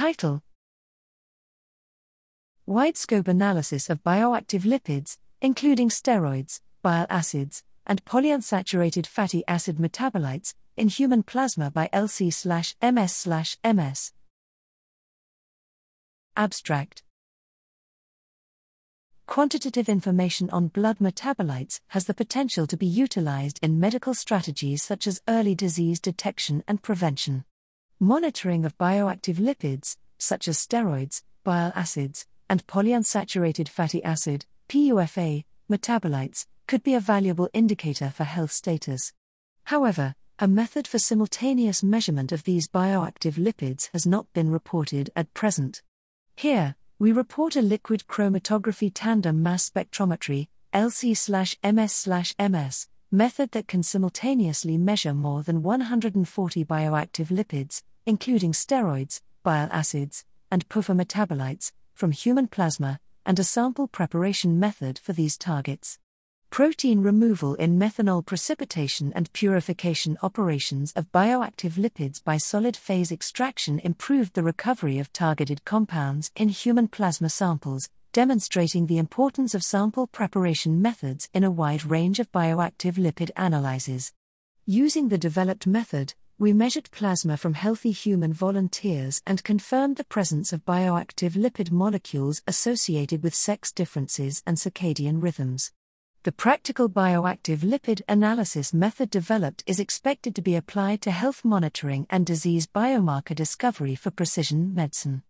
Title Wide scope analysis of bioactive lipids, including steroids, bile acids, and polyunsaturated fatty acid metabolites, in human plasma by LC MS MS. Abstract Quantitative information on blood metabolites has the potential to be utilized in medical strategies such as early disease detection and prevention. Monitoring of bioactive lipids, such as steroids, bile acids, and polyunsaturated fatty acid, PUFA, metabolites, could be a valuable indicator for health status. However, a method for simultaneous measurement of these bioactive lipids has not been reported at present. Here, we report a liquid chromatography tandem mass spectrometry, LC/MS/MS, method that can simultaneously measure more than 140 bioactive lipids, including steroids, bile acids, and PUFA metabolites, from human plasma, and a sample preparation method for these targets. Protein removal in methanol precipitation and purification operations of bioactive lipids by solid phase extraction improved the recovery of targeted compounds in human plasma samples, demonstrating the importance of sample preparation methods in a wide range of bioactive lipid analyses. Using the developed method, we measured plasma from healthy human volunteers and confirmed the presence of bioactive lipid molecules associated with sex differences and circadian rhythms. The practical bioactive lipid analysis method developed is expected to be applied to health monitoring and disease biomarker discovery for precision medicine.